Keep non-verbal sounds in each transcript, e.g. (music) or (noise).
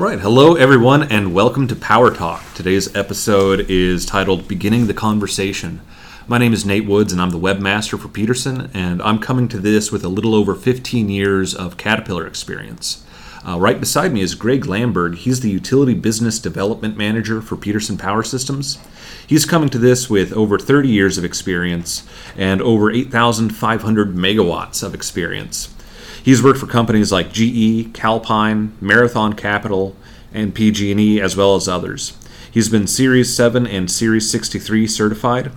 right. Hello, everyone, and welcome to Power Talk. Today's episode is titled Beginning the Conversation. My name is Nate Woods, and I'm the webmaster for Peterson, and I'm coming to this with a little over 15 years of Caterpillar experience. Uh, right beside me is Greg Lamberg. He's the Utility Business Development Manager for Peterson Power Systems. He's coming to this with over 30 years of experience and over 8,500 megawatts of experience. He's worked for companies like GE, Calpine, Marathon Capital, and PG&E, as well as others. He's been Series 7 and Series 63 certified,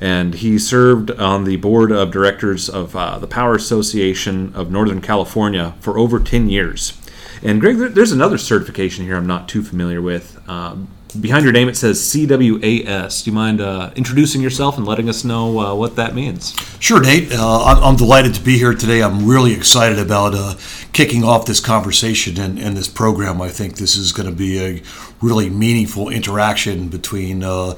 and he served on the board of directors of uh, the Power Association of Northern California for over 10 years. And Greg, there's another certification here I'm not too familiar with. Uh, behind your name it says CWAS. Do you mind uh, introducing yourself and letting us know uh, what that means? Sure, Nate. Uh, I'm, I'm, delighted to be here today. I'm really excited about uh, kicking off this conversation and, and, this program. I think this is going to be a really meaningful interaction between uh,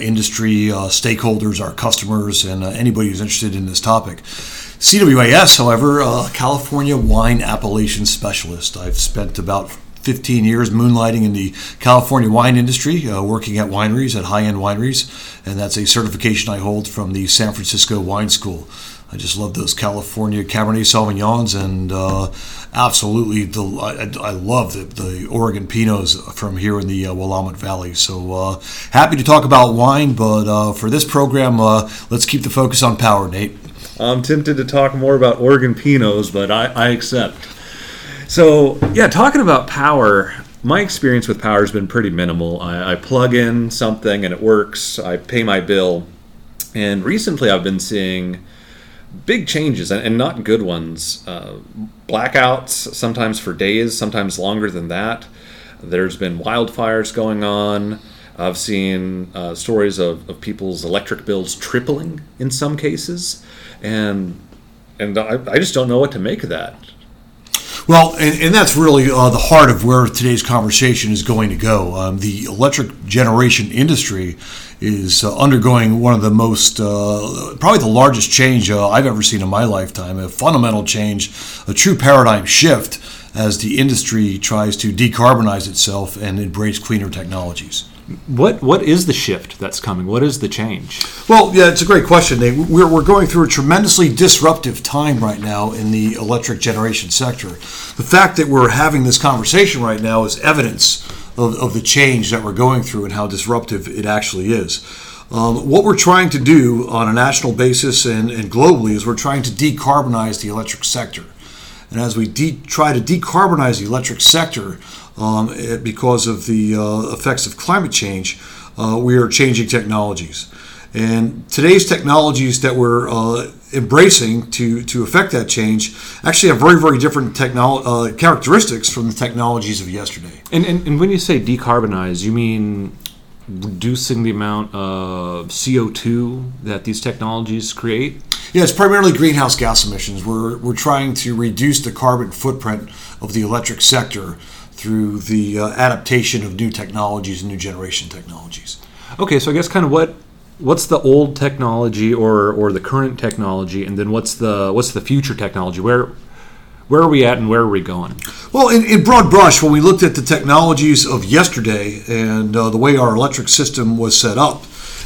industry stakeholders, our customers, and anybody who's interested in this topic. CWAS, however, California Wine Appellation Specialist. I've spent about 15 years moonlighting in the California wine industry, uh, working at wineries, at high end wineries, and that's a certification I hold from the San Francisco Wine School. I just love those California Cabernet Sauvignons, and uh, absolutely, del- I, I, love the, the, Oregon Pinots from here in the uh, Willamette Valley. So uh, happy to talk about wine, but uh, for this program, uh, let's keep the focus on power, Nate. I'm tempted to talk more about Oregon Pinots, but I, I accept. So yeah, talking about power, my experience with power has been pretty minimal. I, I, plug in something and it works. I pay my bill, and recently I've been seeing big changes and, and not good ones. Uh, blackouts, sometimes for days, sometimes longer than that. There's been wildfires going on. I've seen uh, stories of, of people's electric bills tripling in some cases, and and I, I just don't know what to make of that. Well, and, and that's really uh, the heart of where today's conversation is going to go. Um, the electric generation industry is uh, undergoing one of the most, uh, probably the largest change uh, I've ever seen in my lifetime a fundamental change, a true paradigm shift as the industry tries to decarbonize itself and embrace cleaner technologies. What what is the shift that's coming? What is the change? Well, yeah, it's a great question. We're, we're going through a tremendously disruptive time right now in the electric generation sector. The fact that we're having this conversation right now is evidence of, of the change that we're going through and how disruptive it actually is. Um, what we're trying to do on a national basis and, and globally is we're trying to decarbonize the electric sector. And as we de- try to decarbonize the electric sector, um, because of the uh, effects of climate change, uh, we are changing technologies. And today's technologies that we're uh, embracing to, to affect that change actually have very, very different technolo- uh, characteristics from the technologies of yesterday. And, and, and when you say decarbonize, you mean reducing the amount of CO2 that these technologies create? Yeah, it's primarily greenhouse gas emissions. We're, we're trying to reduce the carbon footprint of the electric sector through the uh, adaptation of new technologies and new generation technologies. Okay, so I guess kind of what what's the old technology or or the current technology, and then what's the what's the future technology? Where where are we at and where are we going? Well, in, in broad brush, when we looked at the technologies of yesterday and uh, the way our electric system was set up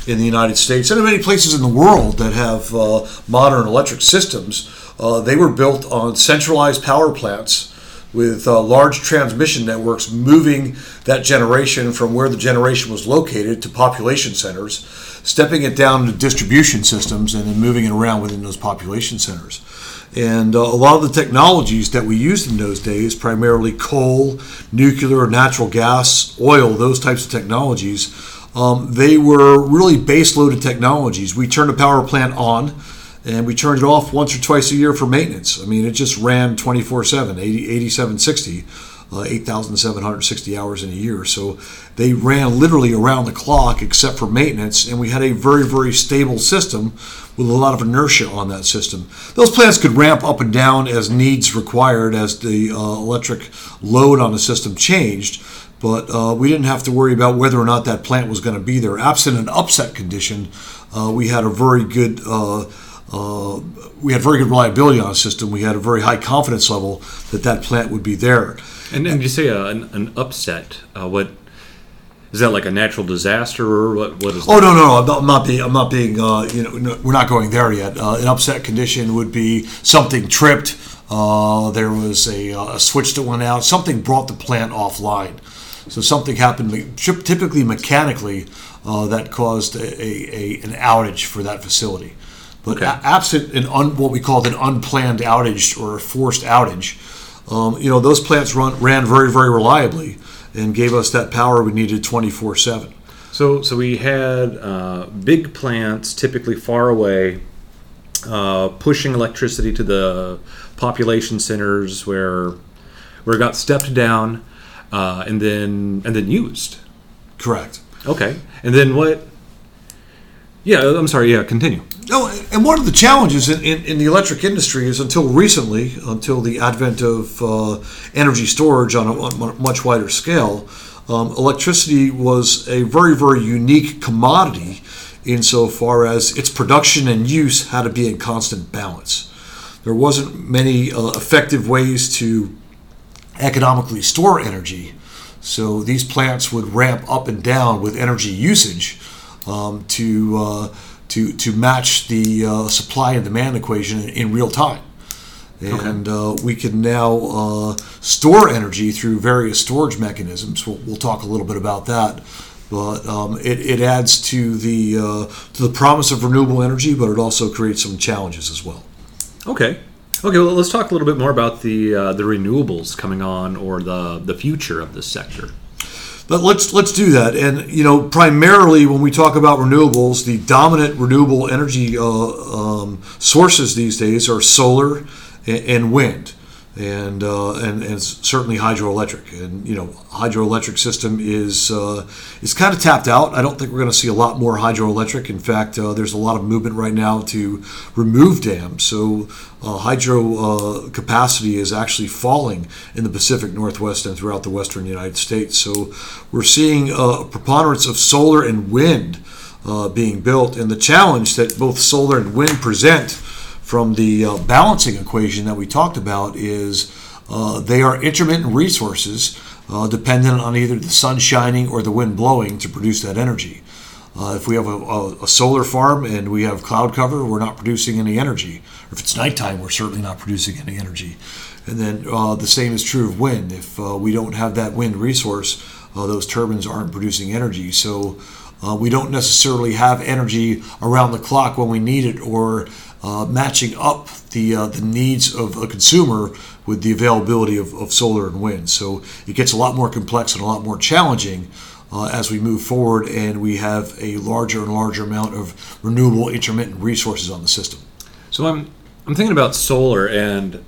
in the United States and in many places in the world that have uh, modern electric systems, uh, they were built on centralized power plants with uh, large transmission networks moving that generation from where the generation was located to population centers, stepping it down to distribution systems, and then moving it around within those population centers. And uh, a lot of the technologies that we used in those days, primarily coal, nuclear, natural gas, oil, those types of technologies, um, they were really base loaded technologies. We turned a power plant on and we turned it off once or twice a year for maintenance. I mean, it just ran 24 7, 8760, uh, 8,760 hours in a year. So they ran literally around the clock except for maintenance, and we had a very, very stable system with a lot of inertia on that system. Those plants could ramp up and down as needs required as the uh, electric load on the system changed. But uh, we didn't have to worry about whether or not that plant was going to be there. Absent an upset condition, uh, we had a very good uh, we had very good reliability on the system. We had a very high confidence level that that plant would be there. And, and you say uh, an, an upset. Uh, what is that like a natural disaster or what? What is? Oh that? no, no, no! I'm not, being. I'm not being. Uh, you know, no, we're not going there yet. Uh, an upset condition would be something tripped. Uh, there was a, a switch that went out. Something brought the plant offline. So something happened, typically mechanically, uh, that caused a, a, a an outage for that facility. But Okay. a- absent an un, what we called an unplanned outage or a forced outage, um, you know, those plants run ran very, very reliably and gave us that power we needed 24 seven. So, so we had uh, big plants, typically far away, uh, pushing electricity to the population centers where where it got stepped down, uh, and then and then used. Correct. Okay, and then what? Yeah, I'm sorry. Yeah, continue. No, and one of the challenges in, in, in the electric industry is until recently, until the advent of uh, energy storage on a, on a much wider scale, um, electricity was a very, very unique commodity insofar as its production and use had to be in constant balance. There wasn't many uh, effective ways to economically store energy, so these plants would ramp up and down with energy usage um, to uh, to to match the uh, supply and demand equation in, in real time. And uh, we can now uh, store energy through various storage mechanisms. We'll, we'll talk a little bit about that. But um, it, it adds to the uh, to the promise of renewable energy, but it also creates some challenges as well. Okay. Okay. Well, let's talk a little bit more about the uh, the renewables coming on or the the future of this sector. But let's let's do that. And you know, primarily when we talk about renewables, the dominant renewable energy uh, um, sources these days are solar and, and wind, and, uh, and and certainly hydroelectric. And you know, hydroelectric system is uh, is kind of tapped out. I don't think we're going to see a lot more hydroelectric. In fact, uh, there's a lot of movement right now to remove dams. So uh, hydro uh, capacity is actually falling in the Pacific Northwest and throughout the western United States. So we're seeing a preponderance of solar and wind uh, being built. And the challenge that both solar and wind present from the uh, balancing equation that we talked about is uh, they are intermittent resources uh, dependent on either the sun shining or the wind blowing to produce that energy. Uh, if we have a, a, a solar farm and we have cloud cover, we're not producing any energy. If it's nighttime, we're certainly not producing any energy. And then uh, the same is true of wind. If uh, we don't have that wind resource, those turbines aren't producing energy. So we don't necessarily have energy around the clock when we need it, or uh, matching up the uh, the needs of a consumer with the availability of, of solar and wind. So it gets a lot more complex and a lot more challenging uh, as we move forward and we have a larger and larger amount of renewable intermittent resources on the system. So I'm I'm thinking about solar, and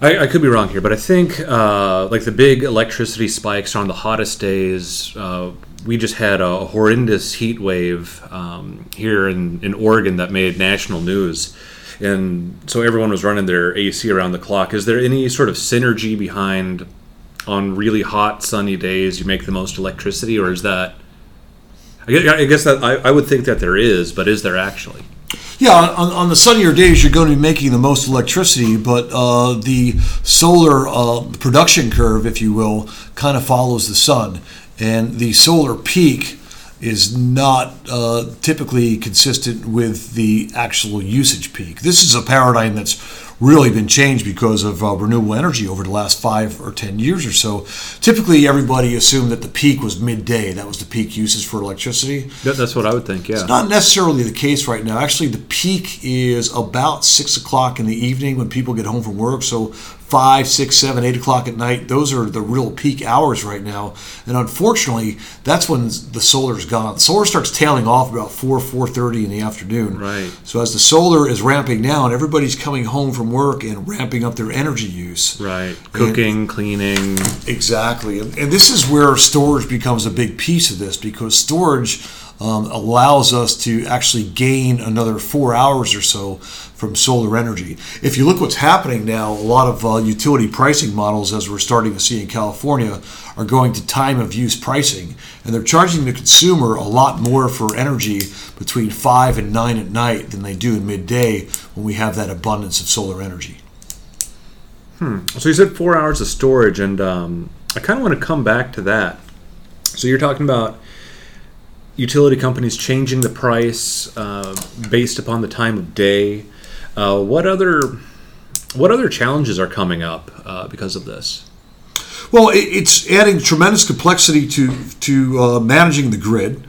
I, I could be wrong here, but I think uh, like the big electricity spikes on the hottest days. Uh, we just had a horrendous heat wave um, here in, in Oregon that made national news, and so everyone was running their AC around the clock. Is there any sort of synergy behind on really hot sunny days you make the most electricity, or is that? I guess, I guess that I, I would think that there is, but is there actually? Yeah, on, on the sunnier days, you're going to be making the most electricity, but uh, the solar uh, production curve, if you will, kind of follows the sun. And the solar peak is not uh, typically consistent with the actual usage peak. This is a paradigm that's really been changed because of uh, renewable energy over the last five or ten years or so. Typically, everybody assumed that the peak was midday. That was the peak usage for electricity. That, that's what I would think. Yeah. It's not necessarily the case right now. Actually, the peak is about six o'clock in the evening when people get home from work. So five, six, seven, eight o'clock at night. Those are the real peak hours right now. And unfortunately, that's when the solar's gone. Solar starts tailing off about four, four thirty in the afternoon. Right. So as the solar is ramping down, everybody's coming home from work and ramping up their energy use. Right. Cooking, cleaning. Exactly. And, and this is where storage becomes a big piece of this because storage um, allows us to actually gain another four hours or so from solar energy. If you look what's happening now, a lot of uh, utility pricing models, as we're starting to see in California, are going to time of use pricing. And they're charging the consumer a lot more for energy between 5 and 9 at night than they do in midday when we have that abundance of solar energy. Hmm. So you said four hours of storage, and um, I kind of want to come back to that. So you're talking about utility companies changing the price uh, based upon the time of day. Uh, what other what other challenges are coming up uh, because of this? Well, it, it's adding tremendous complexity to to uh, managing the grid.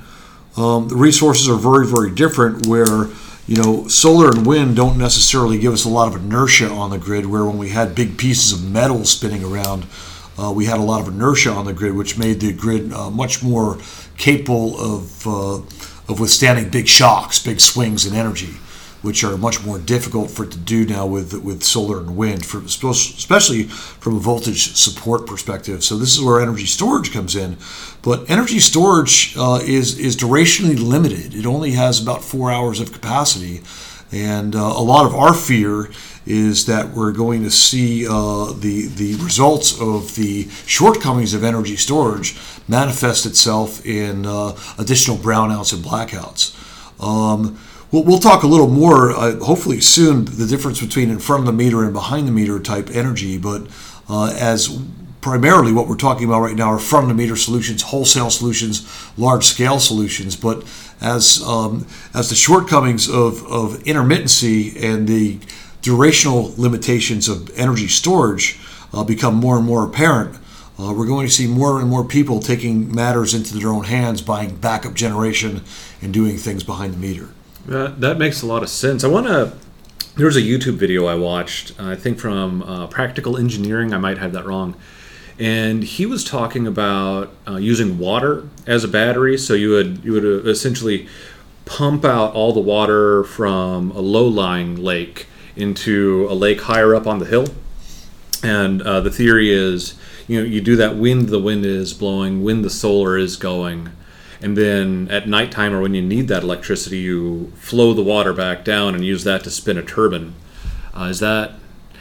Um, the resources are very very different. Where you know solar and wind don't necessarily give us a lot of inertia on the grid. Where when we had big pieces of metal spinning around, uh, we had a lot of inertia on the grid, which made the grid uh, much more capable of uh, of withstanding big shocks, big swings in energy which are much more difficult for it to do now with with solar and wind, for, especially from a voltage support perspective. So this is where energy storage comes in. But energy storage uh, is is durationally limited. It only has about four hours of capacity, and uh, a lot of our fear is that we're going to see uh, the the results of the shortcomings of energy storage manifest itself in uh, additional brownouts and blackouts. Um, We'll, we'll talk a little more, uh, hopefully soon, the difference between in front of the meter and behind the meter type energy. But uh, as primarily what we're talking about right now are front of the meter solutions, wholesale solutions, large scale solutions. But as um, as the shortcomings of, of intermittency and the durational limitations of energy storage uh, become more and more apparent, uh, we're going to see more and more people taking matters into their own hands, buying backup generation and doing things behind the meter. Uh, that makes a lot of sense. I want to. There was a YouTube video I watched, I think from uh, Practical Engineering. I might have that wrong. And he was talking about uh, using water as a battery. So you would you would uh, essentially pump out all the water from a low-lying lake into a lake higher up on the hill. And uh, the theory is, you know, you do that when the wind is blowing, when the solar is going, and then at nighttime or when you need that electricity, you flow the water back down and use that to spin a turbine. Uh, is that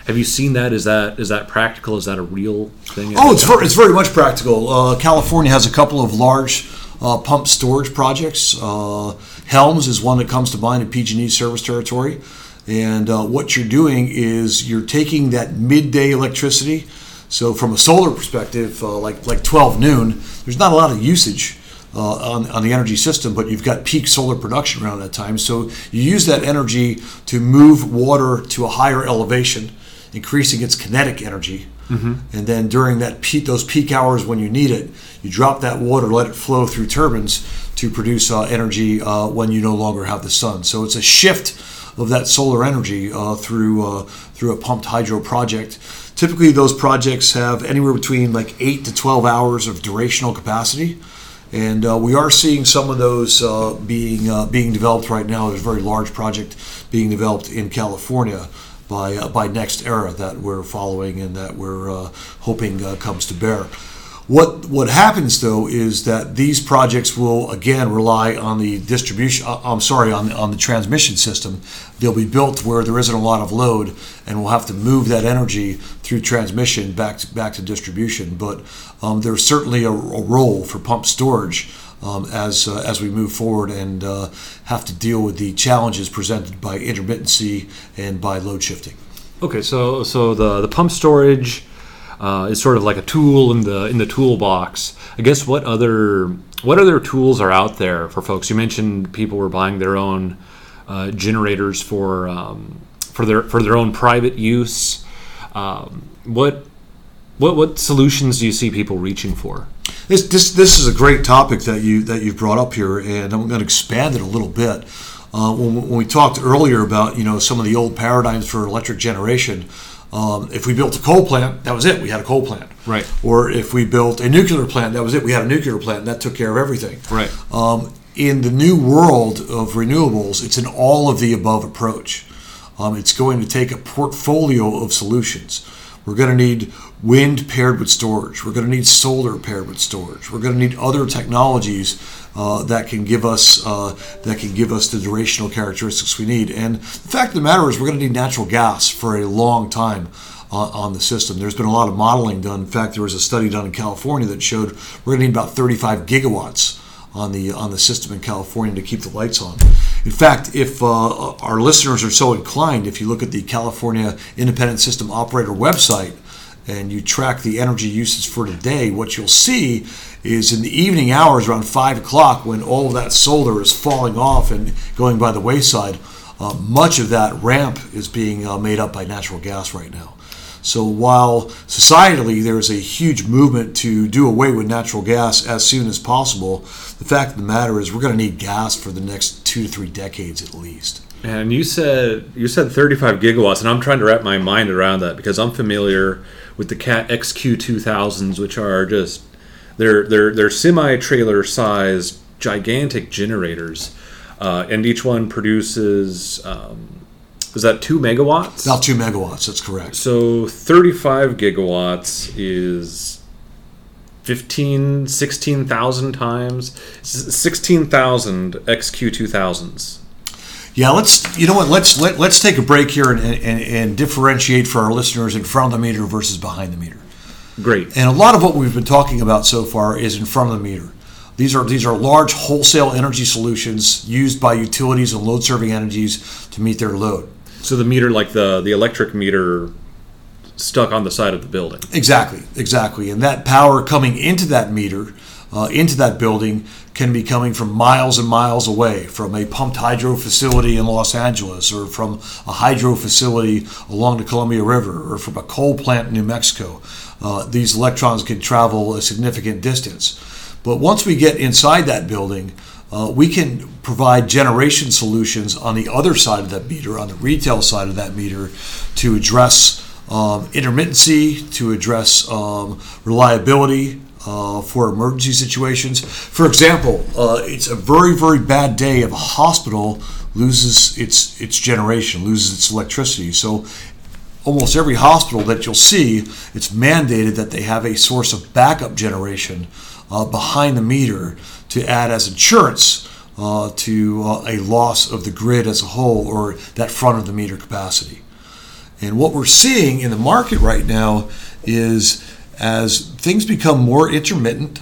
have you seen that? Is that is that practical? Is that a real thing? Oh, it's very, it's very much practical. Uh, California has a couple of large uh, pump storage projects. Uh, Helms is one that comes to mind in PG&E service territory. And uh, what you're doing is you're taking that midday electricity. So from a solar perspective, uh, like like 12 noon, there's not a lot of usage uh, on, on the energy system, but you've got peak solar production around that time. So you use that energy to move water to a higher elevation, increasing its kinetic energy. Mm-hmm. And then during that peak, those peak hours when you need it, you drop that water, let it flow through turbines to produce uh, energy uh, when you no longer have the sun. So it's a shift of that solar energy uh, through uh, through a pumped hydro project. Typically, those projects have anywhere between like eight to twelve hours of durational capacity and uh, we are seeing some of those uh, being uh, being developed right now. There's a very large project being developed in California by uh, by NextEra that we're following and that we're uh, hoping uh, comes to bear. What what happens though is that these projects will again rely on the distribution. Uh, I'm sorry, on the, on the transmission system. They'll be built where there isn't a lot of load, and we'll have to move that energy through transmission back to back to distribution. But um, there's certainly a, a, role for pump storage um, as uh, as we move forward and uh, have to deal with the challenges presented by intermittency and by load shifting. Okay, so so the the pump storage uh, is sort of like a tool in the in the toolbox. I guess what other what other tools are out there for folks? You mentioned people were buying their own uh, generators for um, for their for their own private use. Um, what what what solutions do you see people reaching for? This, this this is a great topic that you that you've brought up here, and I'm going to expand it a little bit. Uh, when, when, we talked earlier about you know some of the old paradigms for electric generation, um, if we built a coal plant, that was it. We had a coal plant. Right. Or if we built a nuclear plant, that was it. We had a nuclear plant, and that took care of everything. Right. Um, in the new world of renewables, it's an all of the above approach. Um, it's going to take a portfolio of solutions. We're going to need wind paired with storage. We're going to need solar paired with storage. We're going to need other technologies uh, that can give us uh, that can give us the durational characteristics we need. And the fact of the matter is, we're going to need natural gas for a long time. On, on the system, there's been a lot of modeling done. In fact, there was a study done in California that showed we're going to need about 35 gigawatts on the on the system in California to keep the lights on. In fact, if uh, our listeners are so inclined, if you look at the California Independent System Operator website and you track the energy usage for today, what you'll see is in the evening hours around 5 o'clock when all of that solar is falling off and going by the wayside, uh, much of that ramp is being uh, made up by natural gas right now. So while societally there is a huge movement to do away with natural gas as soon as possible, the fact of the matter is we're going to need gas for the next two to three decades at least. And you said you said 35 gigawatts, and I'm trying to wrap my mind around that because I'm familiar with the Cat XQ 2000s, which are just they're they're they're semi trailer sized gigantic generators, uh, and each one produces. Um, is that two megawatts? About two megawatts. That's correct. So 35 gigawatts is 15, 16,000 times 16,000 XQ 2000s. Yeah, let's. You know what? Let's let, let's take a break here and, and, and differentiate for our listeners in front of the meter versus behind the meter. Great. And a lot of what we've been talking about so far is in front of the meter. These are these are large wholesale energy solutions used by utilities and load serving entities to meet their load. So the meter, like the the electric meter, stuck on the side of the building. Exactly, exactly. And that power coming into that meter, uh, into that building, can be coming from miles and miles away, from a pumped hydro facility in Los Angeles, or from a hydro facility along the Columbia River, or from a coal plant in New Mexico. Uh, these electrons can travel a significant distance. But once we get inside that building, uh, we can provide generation solutions on the other side of that meter, on the retail side of that meter, to address um, intermittency, to address um, reliability uh, for emergency situations. For example, uh, it's a very, very bad day if a hospital loses its its generation, loses its electricity. So almost every hospital that you'll see, it's mandated that they have a source of backup generation uh, behind the meter to add as insurance uh, to uh, a loss of the grid as a whole or that front of the meter capacity. And what we're seeing in the market right now is as things become more intermittent,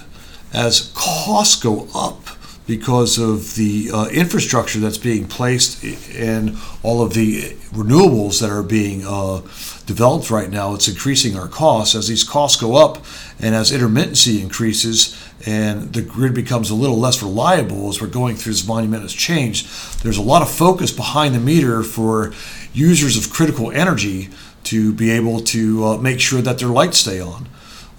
as costs go up because of the uh, infrastructure that's being placed and all of the renewables that are being uh, developed right now, it's increasing our costs. As these costs go up and as intermittency increases and the grid becomes a little less reliable as we're going through this monumentous change, there's a lot of focus behind the meter for users of critical energy to be able to uh, make sure that their lights stay on.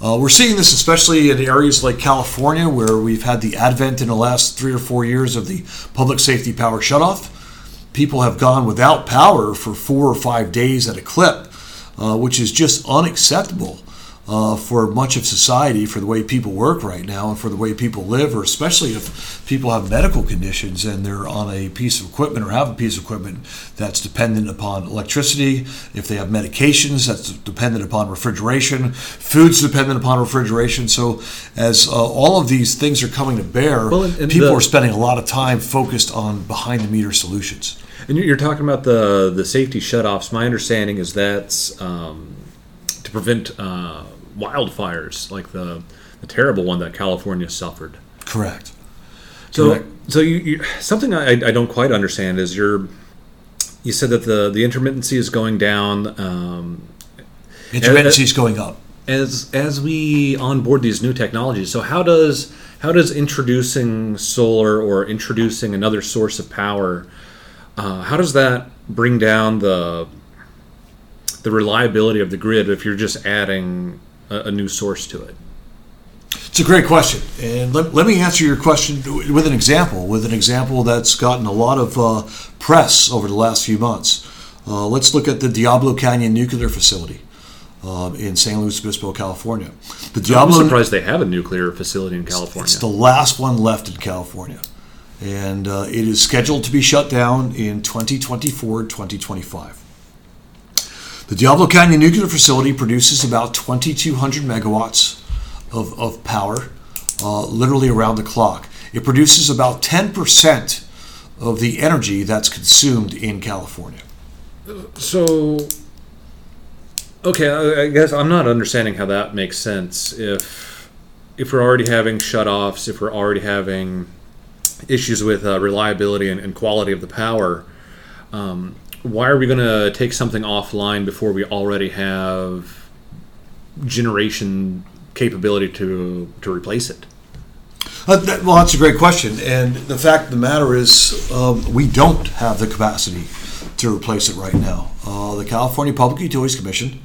Uh, we're seeing this especially in areas like California, where we've had the advent in the last three or four years of the public safety power shutoff. People have gone without power for four or five days at a clip, uh, which is just unacceptable uh, for much of society, for the way people work right now, and for the way people live, or especially if people have medical conditions and they're on a piece of equipment or have a piece of equipment that's dependent upon electricity. If they have medications, that's dependent upon refrigeration. Food's dependent upon refrigeration. So, as uh, all of these things are coming to bear, Well, and- and people the- are spending a lot of time focused on behind the meter solutions. And you're talking about the the safety shutoffs. My understanding is that's um, to prevent uh, wildfires, like the the terrible one that California suffered. Correct. So, Correct. so you, you something I, I don't quite understand is you're you said that the the intermittency is going down um, Intermittency is going up. as as we onboard these new technologies. So how does how does introducing solar or introducing another source of power uh, how does that bring down the the reliability of the grid if you're just adding a, a new source to it? It's a great question, and let, let me answer your question with an example. With an example that's gotten a lot of uh, press over the last few months. Uh, let's look at the Diablo Canyon nuclear facility um, in San Luis Obispo, California. The Diablo, I'm surprised they have a nuclear facility in California. it's the last one left in California, and uh, it is scheduled to be shut down in 2024 2025. The Diablo Canyon nuclear facility produces about 2,200 megawatts of, of power, uh, literally around the clock. It produces about 10% of the energy that's consumed in California. So, okay, I, I guess I'm not understanding how that makes sense. If if we're already having shutoffs, if we're already having issues with uh, reliability and, and, quality of the power. Um, why are we going to take something offline before we already have generation capability to to replace it? Uh, that, well, that's a great question, and the fact of the matter is, um, we don't have the capacity to replace it right now. Uh, the California Public Utilities Commission,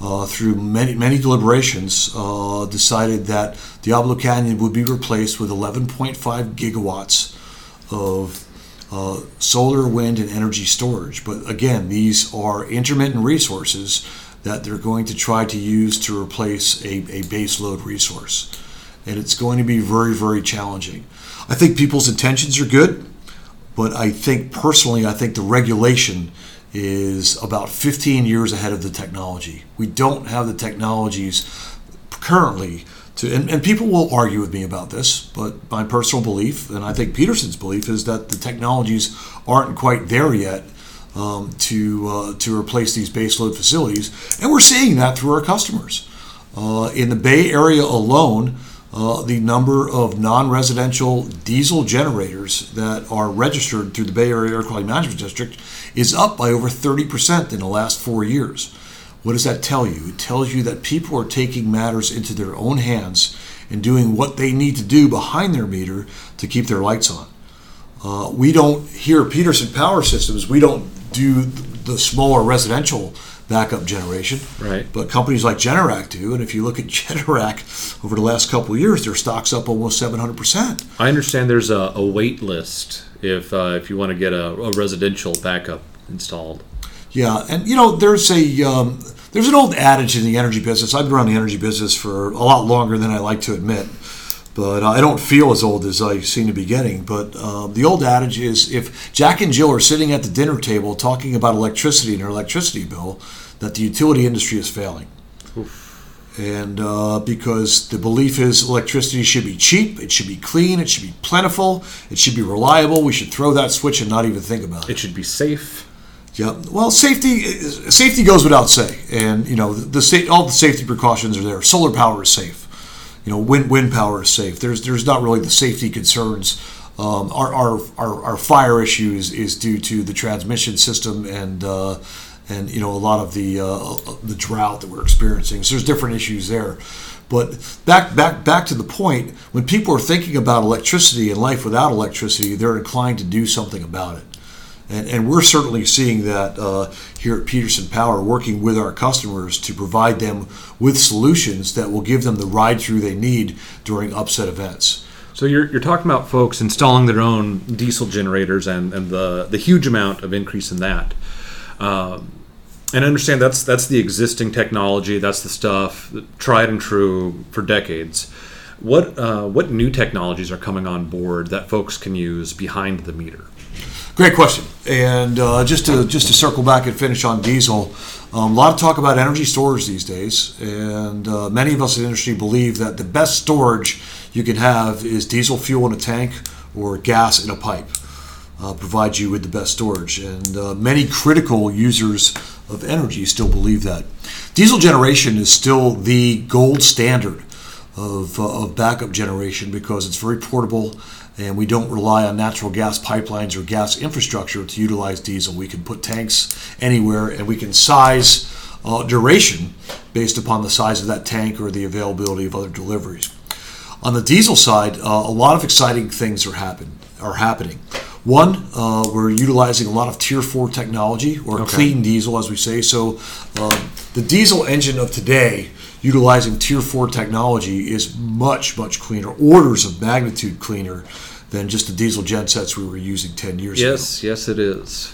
uh, through many many deliberations, uh, decided that Diablo Canyon would be replaced with 11.5 gigawatts of uh, solar, wind, and energy storage. But again, these are intermittent resources that they're going to try to use to replace a, a base load resource. And it's going to be very, very challenging. I think people's intentions are good, but I think personally, I think the regulation is about 15 years ahead of the technology. We don't have the technologies currently to, and, and people will argue with me about this, but my personal belief, and I think Peterson's belief, is that the technologies aren't quite there yet um, to uh, to replace these baseload facilities, and we're seeing that through our customers. Uh, in the Bay Area alone, uh, the number of non-residential diesel generators that are registered through the Bay Area Air Quality Management District is up by over 30% in the last four years. What does that tell you? It tells you that people are taking matters into their own hands and doing what they need to do behind their meter to keep their lights on. Uh, we don't, here Peterson Power Systems, we don't do the smaller residential backup generation. Right. But companies like Generac do, and if you look at (laughs) Generac over the last couple of years, their stock's up almost 700%. I understand there's a, a wait list if uh, if you want to get a, a residential backup installed. Yeah, and you know, there's a um, there's an old adage in the energy business. I've been around the energy business for a lot longer than I like to admit, but I don't feel as old as I seem to be getting. But uh, the old adage is if Jack and Jill are sitting at the dinner table talking about electricity and their electricity bill, that the utility industry is failing. And uh, because the belief is electricity should be cheap, it should be clean, it should be plentiful, it should be reliable. We should throw that switch and not even think about it. It should be safe. Yeah. Well, safety safety goes without say, and you know the, the all the safety precautions are there. Solar power is safe. You know, wind wind power is safe. There's there's not really the safety concerns. Um, our, our, our our fire issues is due to the transmission system and uh, and you know a lot of the uh, the drought that we're experiencing. So there's different issues there. But back back back to the point, when people are thinking about electricity and life without electricity, they're inclined to do something about it. And, and we're certainly seeing that uh, here at Peterson Power, working with our customers to provide them with solutions that will give them the ride through they need during upset events. So you're, you're talking about folks installing their own diesel generators and, and the, the huge amount of increase in that. Um, and I understand that's that's the existing technology. That's the stuff tried and true for decades. What uh, what new technologies are coming on board that folks can use behind the meter? Great question. And uh, just to just to circle back and finish on diesel, um, a lot of talk about energy storage these days, and uh, many of us in the industry believe that the best storage you can have is diesel fuel in a tank or gas in a pipe. Uh, provides you with the best storage, and uh, many critical users of energy still believe that. Diesel generation is still the gold standard of, uh, of backup generation because it's very portable and we don't rely on natural gas pipelines or gas infrastructure to utilize diesel. We can put tanks anywhere and we can size uh, duration based upon the size of that tank or the availability of other deliveries. On the diesel side, uh, a lot of exciting things are happen are happening. One, uh, we're utilizing a lot of Tier 4 technology or okay. clean diesel, as we say. So, uh, the diesel engine of today utilizing Tier 4 technology is much, much cleaner, orders of magnitude cleaner than just the diesel gensets we were using 10 years yes, ago. Yes, yes, it is.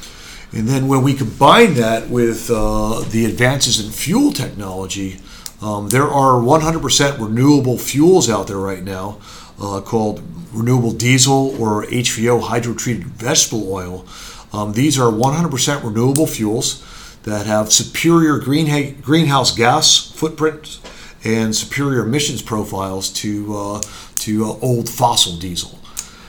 And then when we combine that with uh, the advances in fuel technology, um, there are 100% renewable fuels out there right now uh, called renewable diesel or HVO, hydrotreated vegetable oil. Um, these are 100% renewable fuels that have superior green greenhouse gas footprint and superior emissions profiles to uh, to uh, old fossil diesel.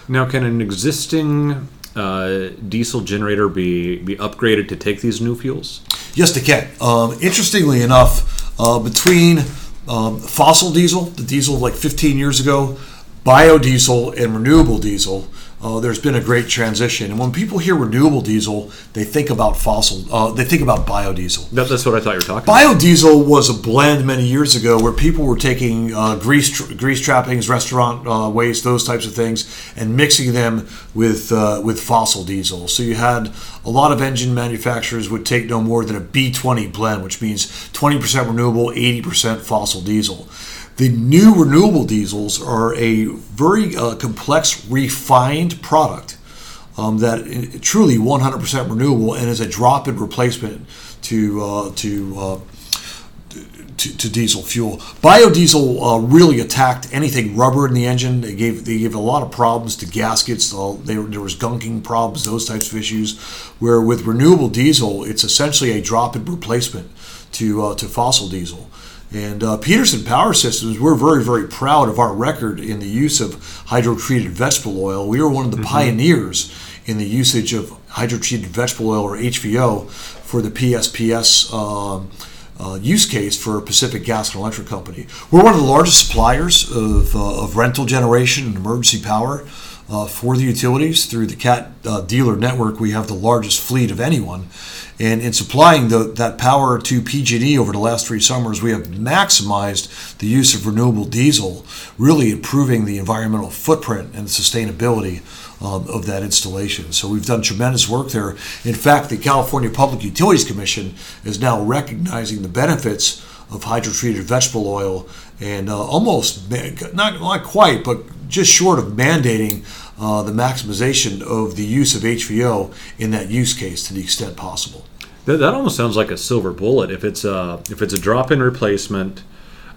Now, can an existing uh, diesel generator be be upgraded to take these new fuels? Yes, they can. Um, interestingly enough, uh, between um, fossil diesel, the diesel like 15 years ago, biodiesel, and renewable diesel, uh, there's been a great transition. And when people hear renewable diesel, they think about fossil. Uh, they think about biodiesel. That, that's what I thought you were talking. Biodiesel was a blend many years ago where people were taking uh, grease tr- grease trappings, restaurant uh, waste, those types of things, and mixing them with uh, with fossil diesel. So you had a lot of engine manufacturers would take no more than a B20 blend, which means 20% renewable, 80% fossil diesel. The new renewable diesels are a very uh, complex, refined product um, that truly 100% renewable and is a drop-in replacement to uh, to, uh, to to diesel fuel. Biodiesel uh, really attacked anything rubber in the engine. They gave they gave a lot of problems to gaskets. Uh, they, there was gunking problems, those types of issues. Where with renewable diesel, it's essentially a drop-in replacement to uh, to fossil diesel. And uh, Peterson Power Systems, we're very, very proud of our record in the use of hydrotreated vegetable oil. We were one of the pioneers in the usage of hydrotreated vegetable oil or HVO for the PSPS um, uh, use case for Pacific Gas and Electric Company. We're one of the largest suppliers of, uh, of rental generation and emergency power uh, for the utilities through the CAT uh, dealer network. We have the largest fleet of anyone. And in supplying the, that power to PG&E over the last three summers, we have maximized the use of renewable diesel, really improving the environmental footprint and the sustainability um, of that installation. So we've done tremendous work there. In fact, the California Public Utilities Commission is now recognizing the benefits of hydrotreated vegetable oil and uh, almost not not quite, but just short of mandating uh, the maximization of the use of HVO in that use case to the extent possible. That, that almost sounds like a silver bullet. If it's a if it's a drop-in replacement,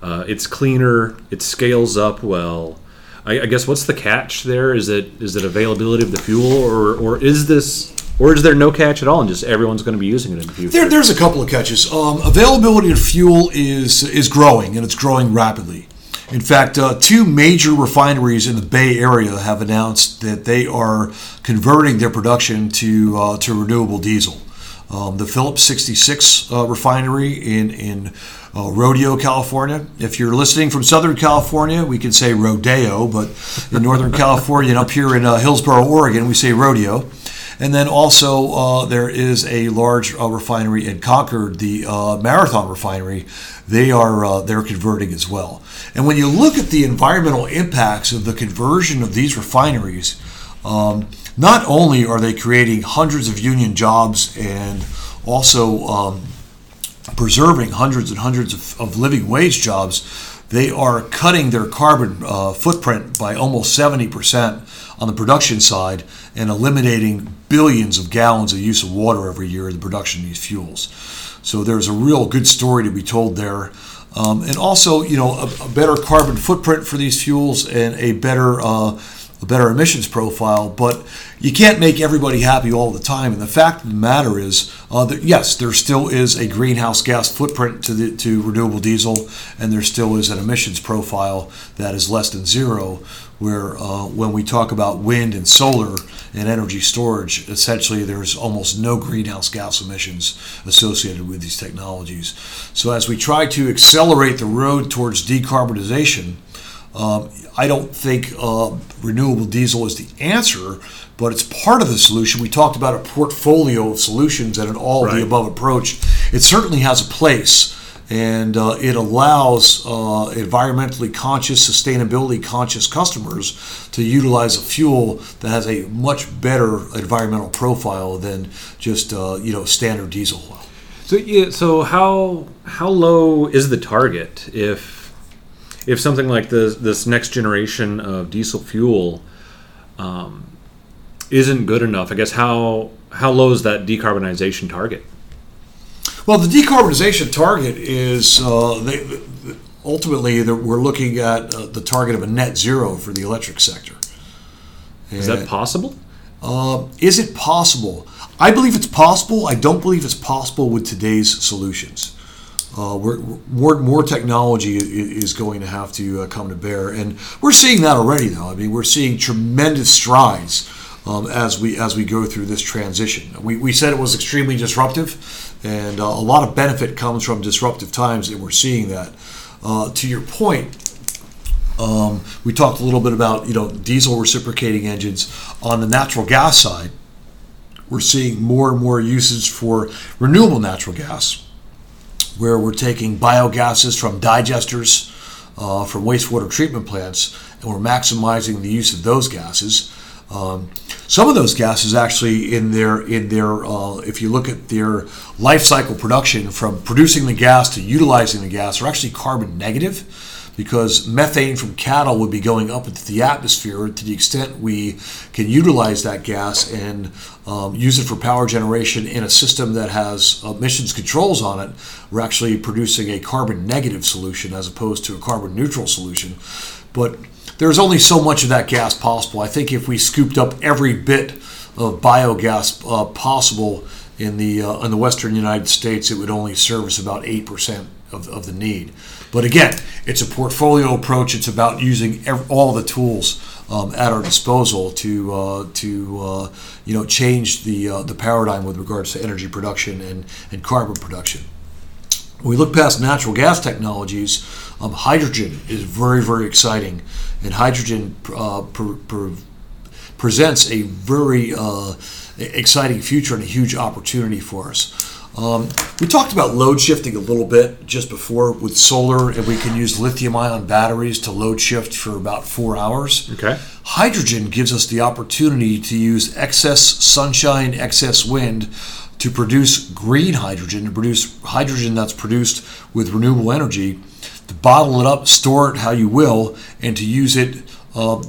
uh, it's cleaner. It scales up well. I, I guess what's the catch there? Is it is it availability of the fuel, or or is this or is there no catch at all, and just everyone's going to be using it in the future? There, there's a couple of catches. Um, availability of fuel is is growing, and it's growing rapidly. In fact, uh, two major refineries in the Bay Area have announced that they are converting their production to uh, to renewable diesel. Um, the Phillips 66 uh, refinery in in uh, Rodeo, California. If you're listening from Southern California, we can say Rodeo, but in Northern (laughs) California and up here in uh, Hillsboro, Oregon, we say Rodeo. And then also uh, there is a large uh, refinery in Concord, the uh, Marathon Refinery. They are uh, they're converting as well. And when you look at the environmental impacts of the conversion of these refineries, um, not only are they creating hundreds of union jobs and also um, preserving hundreds and hundreds of, of living wage jobs, they are cutting their carbon uh, footprint by almost 70% on the production side and eliminating billions of gallons of use of water every year in the production of these fuels. So there's a real good story to be told there. Um, and also, you know, a, a better carbon footprint for these fuels and a better uh, a better emissions profile, but you can't make everybody happy all the time. And the fact of the matter is, uh, that yes, there still is a greenhouse gas footprint to the to renewable diesel, and there still is an emissions profile that is less than zero. Where uh, when we talk about wind and solar and energy storage, essentially there's almost no greenhouse gas emissions associated with these technologies. So as we try to accelerate the road towards decarbonization. Um, I don't think uh, renewable diesel is the answer, but it's part of the solution. We talked about a portfolio of solutions and an all of Right. the above approach. It certainly has a place, and uh, it allows uh, environmentally conscious, sustainability conscious customers to utilize a fuel that has a much better environmental profile than just uh, you know standard diesel oil. So yeah, so how how low is the target if if something like this this next generation of diesel fuel um, isn't good enough? I guess how how low is that decarbonization target? Well, the decarbonization target is uh, they, ultimately that we're looking at uh, the target of a net zero for the electric sector. Is that possible? Uh, is it possible? I believe it's possible. I don't believe it's possible with today's solutions. Uh, we're, more more technology is going to have to uh, come to bear, and we're seeing that already. Though I mean, we're seeing tremendous strides um, as we as we go through this transition. We, we said it was extremely disruptive, and uh, a lot of benefit comes from disruptive times, and we're seeing that. Uh, to your point, Um, we talked a little bit about you know diesel reciprocating engines. On the natural gas side, we're seeing more and more uses for renewable natural gas, where we're taking biogases from digesters, uh, from wastewater treatment plants, and we're maximizing the use of those gases. Um, some of those gases actually in their in their uh, if you look at their life cycle production from producing the gas to utilizing the gas are actually carbon negative because methane from cattle would be going up into the atmosphere to the extent we can utilize that gas and um, use it for power generation in a system that has emissions controls on it we're actually producing a carbon negative solution as opposed to a carbon neutral solution. But there's only so much of that gas possible. I think if we scooped up every bit of biogas uh, possible in the uh, in the western United States, it would only service about eight percent of, of the need. But again, it's a portfolio approach. It's about using every, all the tools um, at our disposal to uh, to uh, you know change the uh, the paradigm with regards to energy production and, and carbon production. When we look past natural gas technologies, um, hydrogen is very, very exciting, and hydrogen uh, per, per presents a very uh, exciting future and a huge opportunity for us. Um, we talked about load shifting a little bit just before with solar, and we can use lithium ion batteries to load shift for about four hours. Okay. Hydrogen gives us the opportunity to use excess sunshine, excess wind to produce green hydrogen, to produce hydrogen that's produced with renewable energy, to bottle it up, store it how you will, and to use it uh,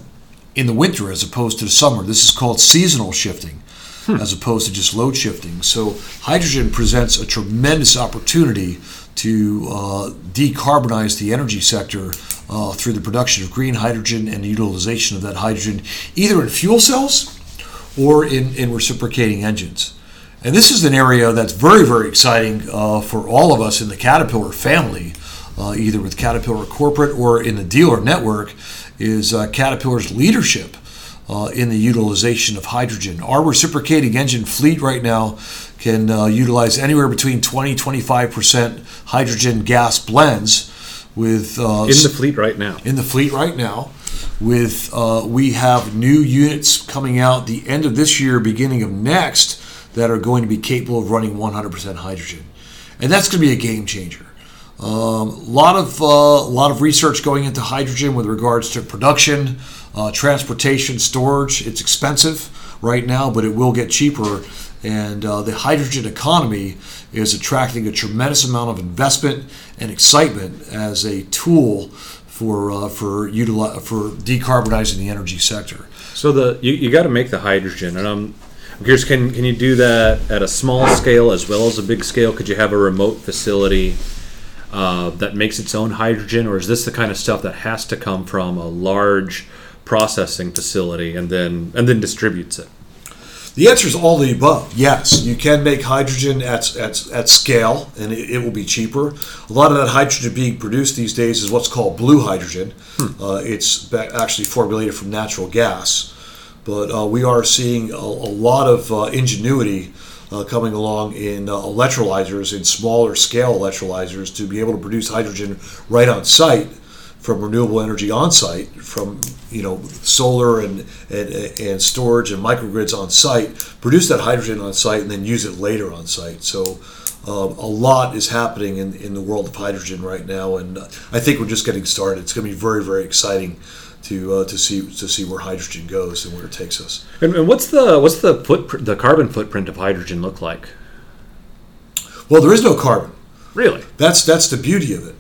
in the winter as opposed to the summer. This is called seasonal shifting. Hmm. As opposed to just load shifting. So, hydrogen presents a tremendous opportunity to uh, decarbonize the energy sector uh, through the production of green hydrogen and the utilization of that hydrogen either in fuel cells or in, in reciprocating engines. And this is an area that's very, very exciting uh, for all of us in the Caterpillar family, uh, either with Caterpillar Corporate or in the dealer network, is uh, Caterpillar's leadership uh, in the utilization of hydrogen. Our reciprocating engine fleet right now can uh, utilize anywhere between 20 25% hydrogen gas blends with uh, in the fleet right now. In the fleet right now, with we have new units coming out the end of this year, beginning of next that are going to be capable of running 100% hydrogen, and that's going to be a game changer. A um, lot of a uh, lot of research going into hydrogen with regards to production, uh, transportation, storage. It's expensive right now, but it will get cheaper. And uh, the hydrogen economy is attracting a tremendous amount of investment and excitement as a tool for uh, for for decarbonizing the energy sector. So the you, you got to make the hydrogen, and I'm I'm curious, can, can you do that at a small scale as well as a big scale? Could you have a remote facility uh, that makes its own hydrogen, or is this the kind of stuff that has to come from a large processing facility and then and then distributes it? The answer is all the above. Yes, you can make hydrogen at, at, at scale and it, it will be cheaper. A lot of that hydrogen being produced these days is what's called blue hydrogen. Hmm. Uh, it's actually formulated from natural gas. But uh, we are seeing a, a lot of uh, ingenuity uh, coming along in uh, electrolyzers, in smaller scale electrolyzers, to be able to produce hydrogen right on site from renewable energy on site, from you know solar and, and, and storage and microgrids on site, produce that hydrogen on site, and then use it later on site. So. Uh, a lot is happening in, in the world of hydrogen right now, and I think we're just getting started. It's going to be very, very exciting to uh, to see to see where hydrogen goes and where it takes us. And, and what's the what's the footprint, the carbon footprint of hydrogen look like? Well, there is no carbon. Really? That's that's the beauty of it.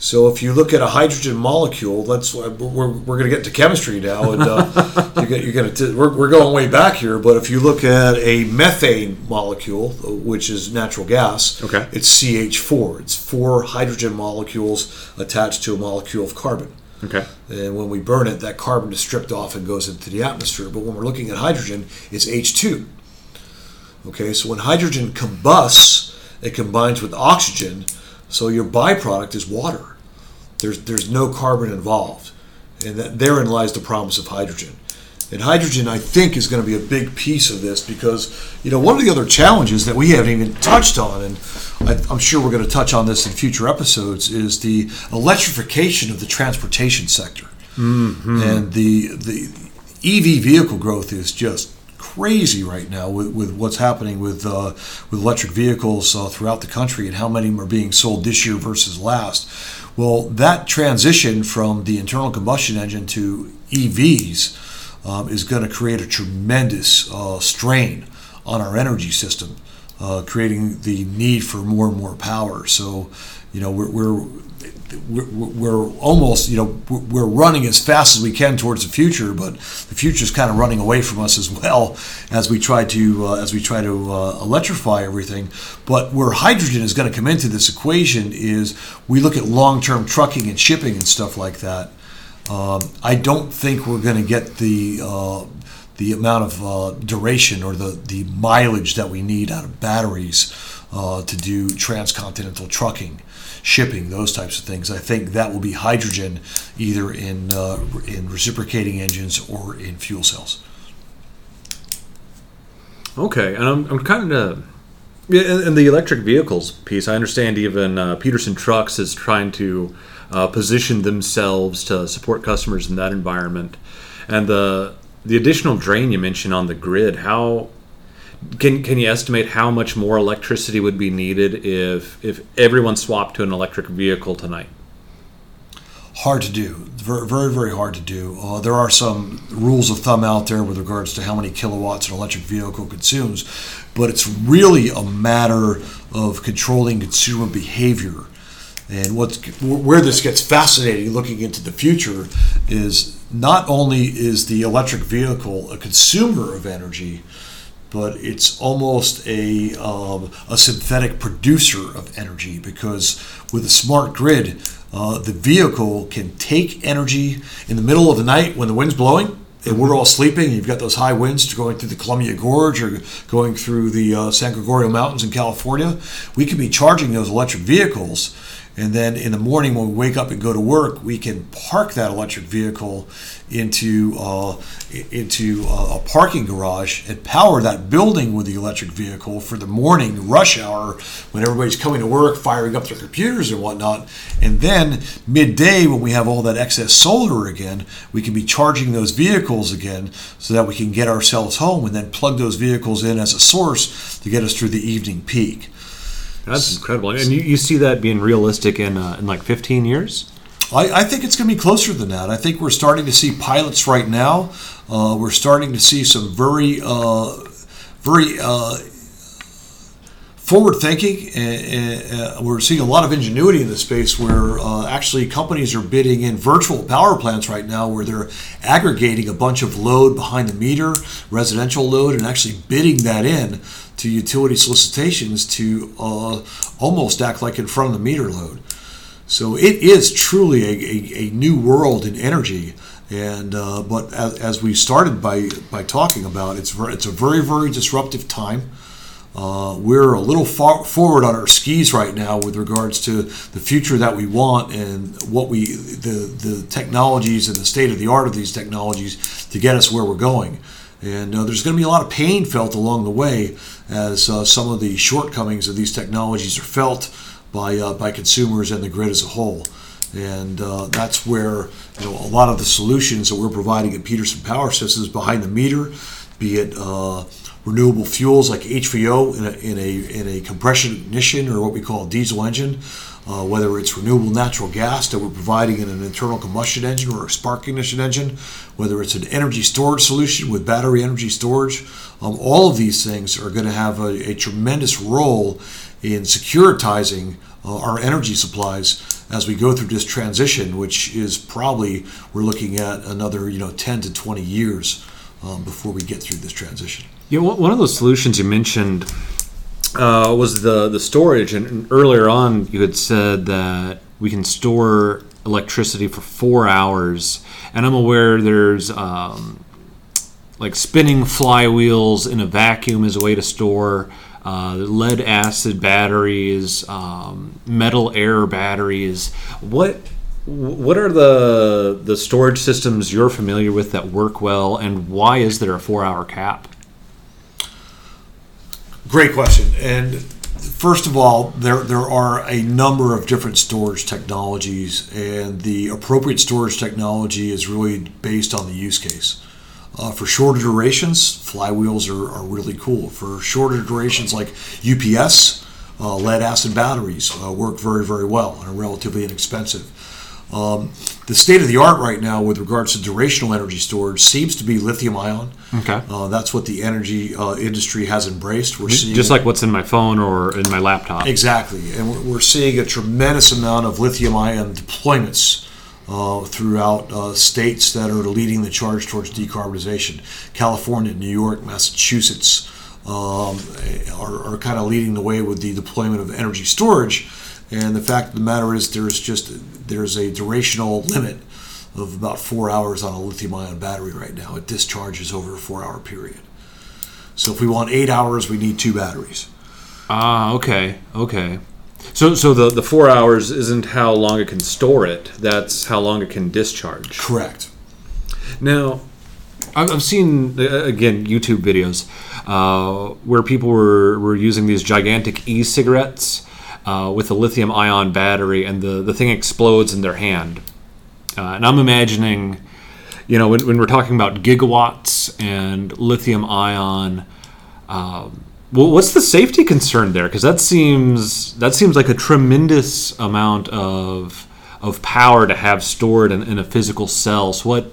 So if you look at a hydrogen molecule, that's we're, we're going to get to chemistry now, and uh, (laughs) you get, you're going to we're, we're going way back here. But if you look at a methane molecule, which is natural gas, okay, it's CH4. It's four hydrogen molecules attached to a molecule of carbon. Okay. And when we burn it, that carbon is stripped off and goes into the atmosphere. But when we're looking at hydrogen, it's H2. Okay, so when hydrogen combusts, it combines with oxygen, so your byproduct is water. There's, there's no carbon involved. And that, therein lies the promise of hydrogen. And hydrogen, I think, is going to be a big piece of this because, you know, one of the other challenges that we haven't even touched on, and I, I'm sure we're going to touch on this in future episodes, is the electrification of the transportation sector. and the the EV vehicle growth is just crazy right now with, with what's happening with uh, with electric vehicles uh, throughout the country and how many are being sold this year versus last. Well, that transition from the internal combustion engine to EVs um, is going to create a tremendous uh, strain on our energy system, uh, creating the need for more and more power. So, you know, we're, we're we're, almost, you know, we're running as fast as we can towards the future, but the future is kind of running away from us as (laughs) well as we try to uh, as we try to uh, electrify everything. But where hydrogen is going to come into this equation is we look at long-term trucking and shipping and stuff like that. Um, I don't think we're going to get the uh, the amount of uh, duration or the, the mileage that we need out of batteries uh, to do transcontinental trucking shipping, those types of things. I think that will be hydrogen either in uh, in reciprocating engines or in fuel cells. Okay, and I'm, I'm kind of yeah, and the electric vehicles piece. I understand even uh, Peterson Trucks is trying to uh, position themselves to support customers in that environment, and the the additional drain you mentioned on the grid. How can can you estimate how much more electricity would be needed if if everyone swapped to an electric vehicle tonight? Hard to do, very very, hard to do. Uh, there are some rules of thumb out there with regards to how many kilowatts an electric vehicle consumes, but it's really a matter of controlling consumer behavior. And what's where this gets fascinating, looking into the future, is not only is the electric vehicle a consumer of energy, but it's almost a, um, a synthetic producer of energy because with a smart grid, uh, the vehicle can take energy in the middle of the night when the wind's blowing and we're all sleeping. You've got those high winds going through the Columbia Gorge or going through the uh, San Gorgonio Mountains in California. We could be charging those electric vehicles and then in the morning, when we wake up and go to work, we can park that electric vehicle into uh, into a parking garage and power that building with the electric vehicle for the morning rush hour when everybody's coming to work, firing up their computers and whatnot. And then midday, when we have all that excess solar again, we can be charging those vehicles again so that we can get ourselves home and then plug those vehicles in as a source to get us through the evening peak. That's incredible. And you, you see that being realistic in, uh, in like 15 years? I, I think it's going to be closer than that. I think we're starting to see pilots right now. Uh, we're starting to see some very, uh, very uh, forward thinking, and, we're seeing a lot of ingenuity in the space where uh, actually companies are bidding in virtual power plants right now where they're aggregating a bunch of load behind the meter, residential load, and actually bidding that in to utility solicitations to uh, almost act like in front of the meter load. So it is truly a, a, a new world in energy. And uh, but as, as, we started by by talking about, it's very, it's a very very disruptive time. Uh, we're a little far forward on our skis right now with regards to the future that we want and what we the the technologies and the state of the art of these technologies to get us where we're going. And uh, there's going to be a lot of pain felt along the way as uh, some of the shortcomings of these technologies are felt by, uh, by consumers and the grid as a whole. And uh, that's where you know, a lot of the solutions that we're providing at Peterson Power Systems behind the meter, be it uh, renewable fuels like HVO in a, in a, in a compression ignition or what we call a diesel engine, uh, whether it's renewable natural gas that we're providing in an internal combustion engine or a spark ignition engine, whether it's an energy storage solution with battery energy storage. Um, all of these things are going to have a, a, tremendous role in securitizing uh, our energy supplies as we go through this transition, which is probably we're looking at another you know 10 to 20 years um, before we get through this transition. Yeah, one of those solutions you mentioned uh, was the the storage, and earlier on you had said that we can store electricity for four hours, and I'm aware there's um, like spinning flywheels in a vacuum as a way to store. Uh, lead acid batteries, um, metal air batteries. What what are the the storage systems you're familiar with that work well, and why is there a four hour cap? Great question. And first of all, there there are a number of different storage technologies, and the appropriate storage technology is really based on the use case. Uh, for shorter durations, flywheels are, are really cool. For shorter durations, like UPS, uh, lead acid batteries uh, work very, very well and are relatively inexpensive. Um, the state of the art right now with regards to durational energy storage seems to be lithium ion. Okay. Uh, that's what the energy uh, industry has embraced. We're seeing Just like what's in my phone or in my laptop. Exactly, and we're, seeing a tremendous amount of lithium ion deployments uh, throughout uh, states that are leading the charge towards decarbonization. California, New York, Massachusetts um, are, are kind of leading the way with the deployment of energy storage. And the fact of the matter is, there's just there's a durational limit of about four hours on a lithium-ion battery right now. It discharges over a four-hour period. So if we want eight hours, we need two batteries. Ah, okay, okay. So, so the the four hours isn't how long it can store it. That's how long it can discharge. Correct. Now, I've seen uh, again YouTube videos uh, where people were, were using these gigantic e-cigarettes uh, with a lithium-ion battery, and the the thing explodes in their hand. Uh, and I'm imagining, you know, when, when we're talking about gigawatts and lithium-ion. Um, well, what's the safety concern there? Because that seems that seems like a tremendous amount of of power to have stored in, in a physical cell. So what?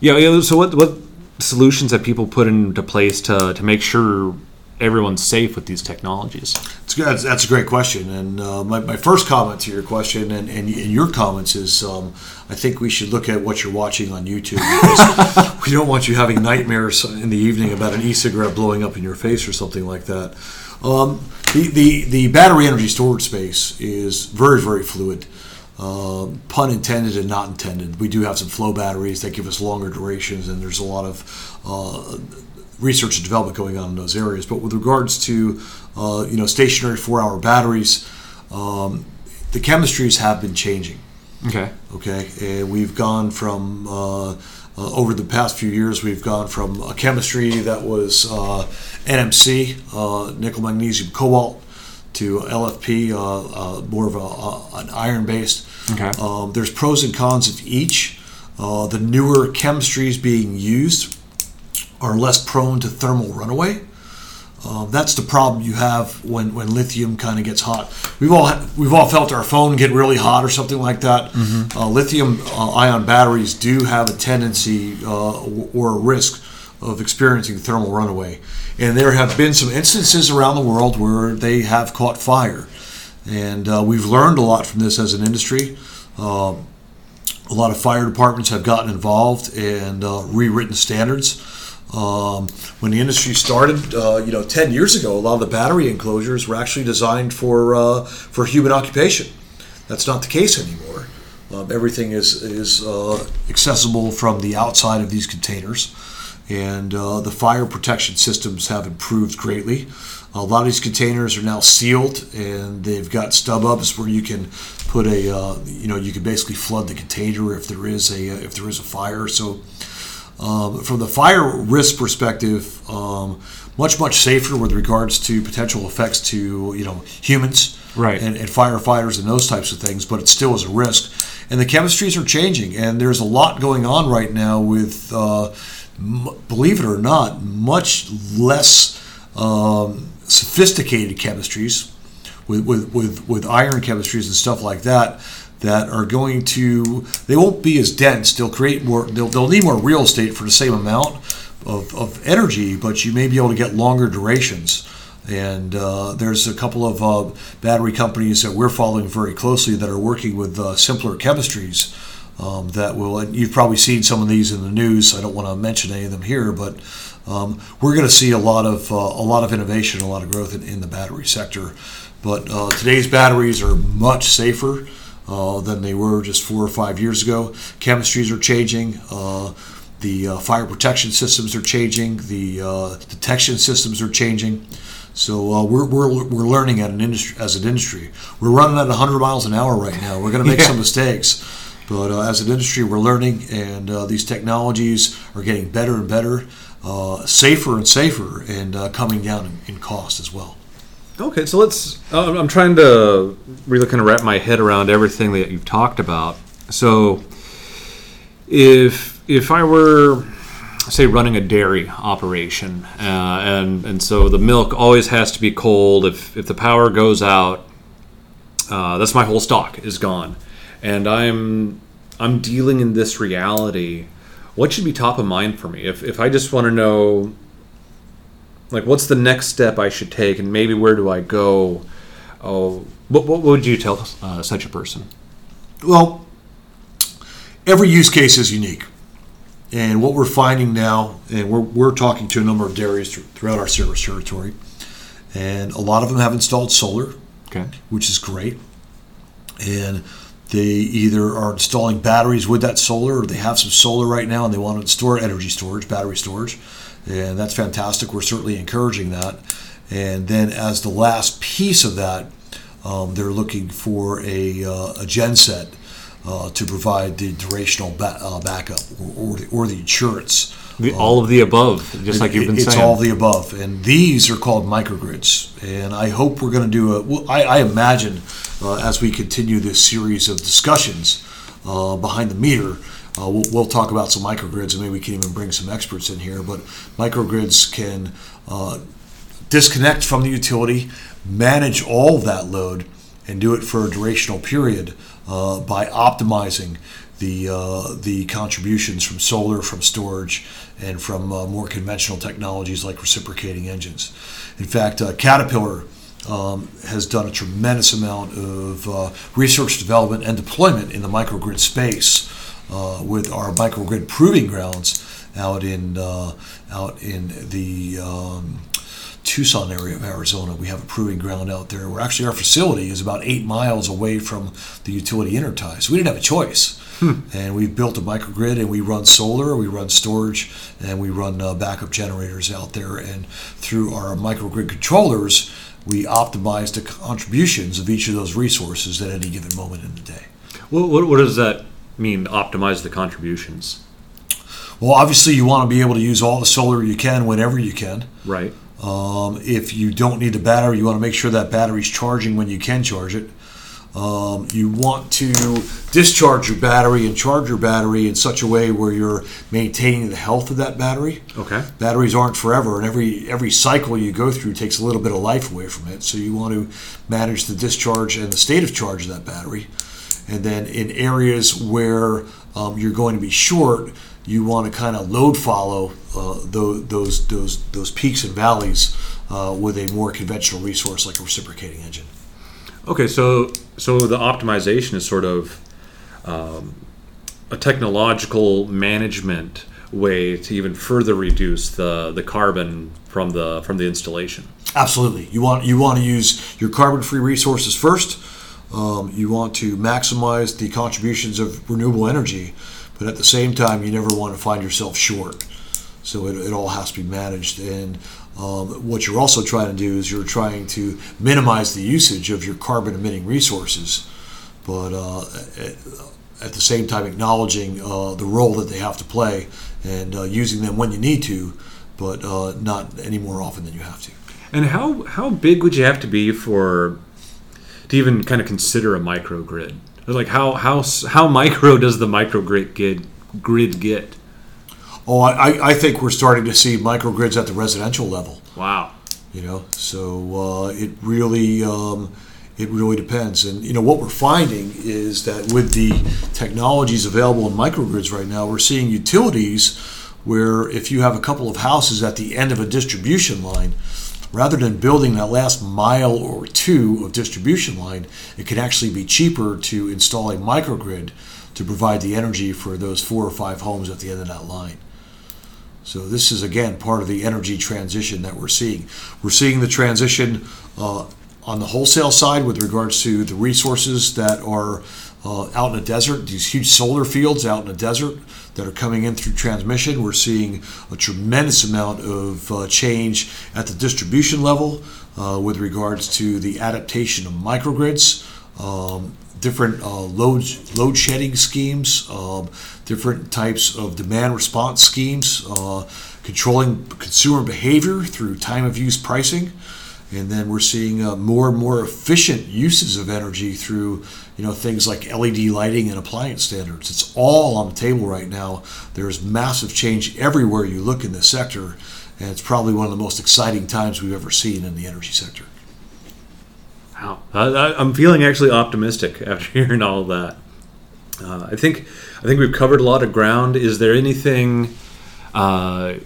Yeah, yeah. So what? What solutions have people put into place to to make sure everyone's safe with these technologies? That's, that's a great question. And uh, my, my first comment to your question and, and, and your comments is um, I think we should look at what you're watching on YouTube (laughs) we don't want you having nightmares in the evening about an e cigarette blowing up in your face or something like that. Um, the, the, the battery energy storage space is very, very fluid. Uh, pun intended and not intended. We do have some flow batteries that give us longer durations, and there's a lot of uh, research and development going on in those areas. But with regards to uh, you know stationary four-hour batteries, um, the chemistries have been changing. Okay. Okay, and we've gone from uh, uh, over the past few years, we've gone from a chemistry that was uh, NMC, uh, nickel, magnesium, cobalt, to LFP, uh, uh, more of a, uh, an iron-based. Okay. Um, there's pros and cons of each. Uh, the newer chemistries being used are less prone to thermal runaway. Um, that's the problem you have when, when lithium kind of gets hot. We've all we've all felt our phone get really hot or something like that. Uh, lithium uh, ion batteries do have a tendency uh, or a risk of experiencing thermal runaway, and there have been some instances around the world where they have caught fire, and uh, we've learned a lot from this as an industry. Um, a lot of fire departments have gotten involved and uh, rewritten standards. Um, when the industry started, uh, you know, 10 years ago, a lot of the battery enclosures were actually designed for uh, for human occupation. That's not the case anymore. Um, everything is is uh, accessible from the outside of these containers, and uh, the fire protection systems have improved greatly. A lot of these containers are now sealed, and they've got stub ups where you can put a uh, you know you can basically flood the container if there is a if there is a fire. So. Um, from the fire risk perspective, um, much much safer with regards to potential effects to you know humans Right. and, and firefighters and those types of things, but it still is a risk. And the chemistries are changing, and there's a lot going on right now with, uh, m- believe it or not, much less um, sophisticated chemistries with, with, with, with iron chemistries and stuff like that that are going to they won't be as dense. They'll create more they'll, they'll need more real estate for the same amount of, of energy but you may be able to get longer durations. And uh, there's a couple of uh, battery companies that we're following very closely that are working with uh, simpler chemistries um, that will and you've probably seen some of these in the news i don't want to mention any of them here but um, we're going to see a lot of uh, a lot of innovation a lot of growth in, in the battery sector. But uh, today's batteries are much safer uh, than they were just four or five years ago. Chemistries are changing. Uh, the uh, fire protection systems are changing. The uh, detection systems are changing. So uh, we're, we're, we're learning at an industry as an industry. We're running at 100 miles an hour right now. We're going to make (laughs) Yeah. some mistakes, but uh, as an industry, we're learning, and uh, these technologies are getting better and better, uh, safer and safer, and uh, coming down in, in cost as well. Okay, so let's. Uh, I'm trying to really kind of wrap my head around everything that you've talked about. So, if if I were say running a dairy operation, uh, and and so the milk always has to be cold. If if the power goes out, uh, that's my whole stock is gone, and I'm I'm dealing in this reality. What should be top of mind for me? If if I just want to know, like, what's the next step I should take, and maybe where do I go? Oh, what, what would you tell uh, such a person? Well, every use case is unique. And what we're finding now, and we're, we're talking to a number of dairies throughout our service territory, and a lot of them have installed solar, Okay. which is great. And they either are installing batteries with that solar, or they have some solar right now and they want to store energy storage, battery storage, and that's fantastic. We're certainly encouraging that. And then as the last piece of that, um, they're looking for a, uh, a genset uh, to provide the durational ba- uh, backup or, or, the, or the insurance. The, all of the above, just like you've been it's saying. all of the above, and these are called microgrids. And I hope we're going to do a. Well, I, I imagine uh, as we continue this series of discussions uh, behind the meter, uh, we'll, we'll talk about some microgrids, and maybe we can even bring some experts in here. But microgrids can uh, disconnect from the utility, manage all that load, and do it for a durational period uh, by optimizing the uh, the contributions from solar, from storage, and from uh, more conventional technologies like reciprocating engines. In fact, uh, Caterpillar um, has done a tremendous amount of uh, research, development, and deployment in the microgrid space uh, with our microgrid proving grounds out in uh, out in the um, Tucson area of Arizona. We have a proving ground out there where actually our facility is about eight miles away from the utility intertie. So we didn't have a choice. And we've built a microgrid and we run solar, we run storage, and we run uh, backup generators out there. And through our microgrid controllers, we optimize the contributions of each of those resources at any given moment in the day. What, what, what does that mean? Optimize the contributions, Well, obviously, you want to be able to use all the solar you can whenever you can. right? Um, if you don't need the battery, you want to make sure that battery's charging when you can charge it. Um, you want to discharge your battery and charge your battery in such a way where you're maintaining the health of that battery. Okay. Batteries aren't forever, and every every cycle you go through takes a little bit of life away from it. So you want to manage the discharge and the state of charge of that battery. And then in areas where um, you're going to be short, you want to kind of load follow uh, those, those those those peaks and valleys uh, with a more conventional resource like a reciprocating engine. Okay, so so the optimization is sort of um, a technological management way to even further reduce the, the carbon from the from the installation. Absolutely. You want you want to use your carbon-free resources first. Um, you want to maximize the contributions of renewable energy, but at the same time, you never want to find yourself short. So it, it all has to be managed. And um, what you're also trying to do is you're trying to minimize the usage of your carbon-emitting resources, but uh, at, at the same time acknowledging uh, the role that they have to play and uh, using them when you need to, but uh, not any more often than you have to. And how how big would you have to be for to even kind of consider a microgrid? Like how how how micro does the microgrid grid grid get? Oh, I, I think we're starting to see microgrids at the residential level. Wow. You know, so uh, it really um, it really depends. And you know what we're finding is that with the technologies available in microgrids right now, we're seeing utilities where if you have a couple of houses at the end of a distribution line, rather than building that last mile or two of distribution line, it can actually be cheaper to install a microgrid to provide the energy for those four or five homes at the end of that line. So this is again part of the energy transition that we're seeing. We're seeing the transition uh, on the wholesale side with regards to the resources that are uh, out in the desert. These huge solar fields out in the desert that are coming in through transmission. We're seeing a tremendous amount of uh, change at the distribution level uh, with regards to the adaptation of microgrids. Um, different uh, load load shedding schemes, um, different types of demand response schemes, uh, controlling consumer behavior through time of use pricing, and then we're seeing uh, more and more efficient uses of energy through you know things like LED lighting and appliance standards. It's all on the table right now. There's massive change everywhere you look in this sector, and it's probably one of the most exciting times we've ever seen in the energy sector. Wow, I, I'm feeling actually optimistic (laughs) after hearing all of that. Uh, I think I think we've covered a lot of ground. Is there anything uh,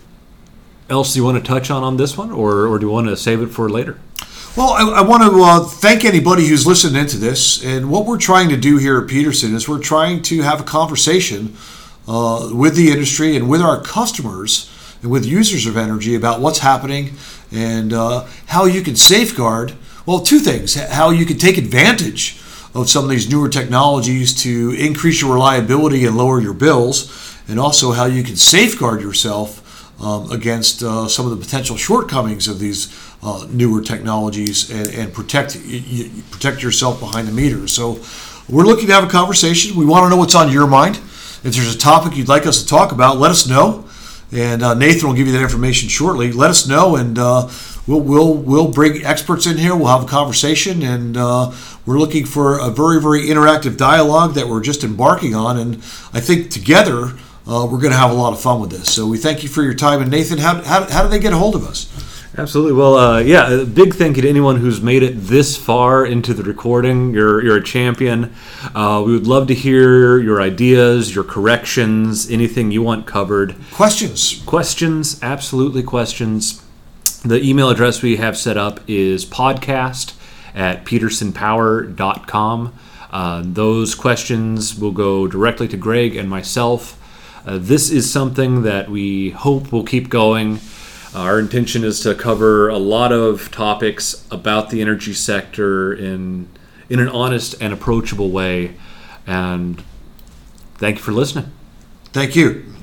else you want to touch on on this one, or, or do you want to save it for later? Well, I, I want to uh, thank anybody who's listened into this. And what we're trying to do here at Peterson is we're trying to have a conversation uh, with the industry and with our customers and with users of energy about what's happening and uh, how you can safeguard. Well, two things: how you can take advantage of some of these newer technologies to increase your reliability and lower your bills, and also how you can safeguard yourself um, against uh, some of the potential shortcomings of these uh, newer technologies and, and protect you, protect yourself behind the meter. So we're looking to have a conversation. We want to know what's on your mind. If there's a topic you'd like us to talk about, let us know. And uh, Nathan will give you that information shortly. Let us know, and uh, we'll we'll we'll bring experts in here. We'll have a conversation, and uh, we're looking for a very very interactive dialogue that we're just embarking on. And I think together uh, we're going to have a lot of fun with this. So we thank you for your time. And Nathan, how, how, how do they get a hold of us? Absolutely. Well, uh, yeah, a big thank you to anyone who's made it this far into the recording. You're, you're a champion. Uh, we would love to hear your ideas, your corrections, anything you want covered. Questions. Questions, absolutely questions. The email address we have set up is podcast at petersonpower.com. Uh, those questions will go directly to Greg and myself. Uh, this is something that we hope will keep going. Our intention is to cover a lot of topics about the energy sector in in an honest and approachable way. And thank you for listening. Thank you.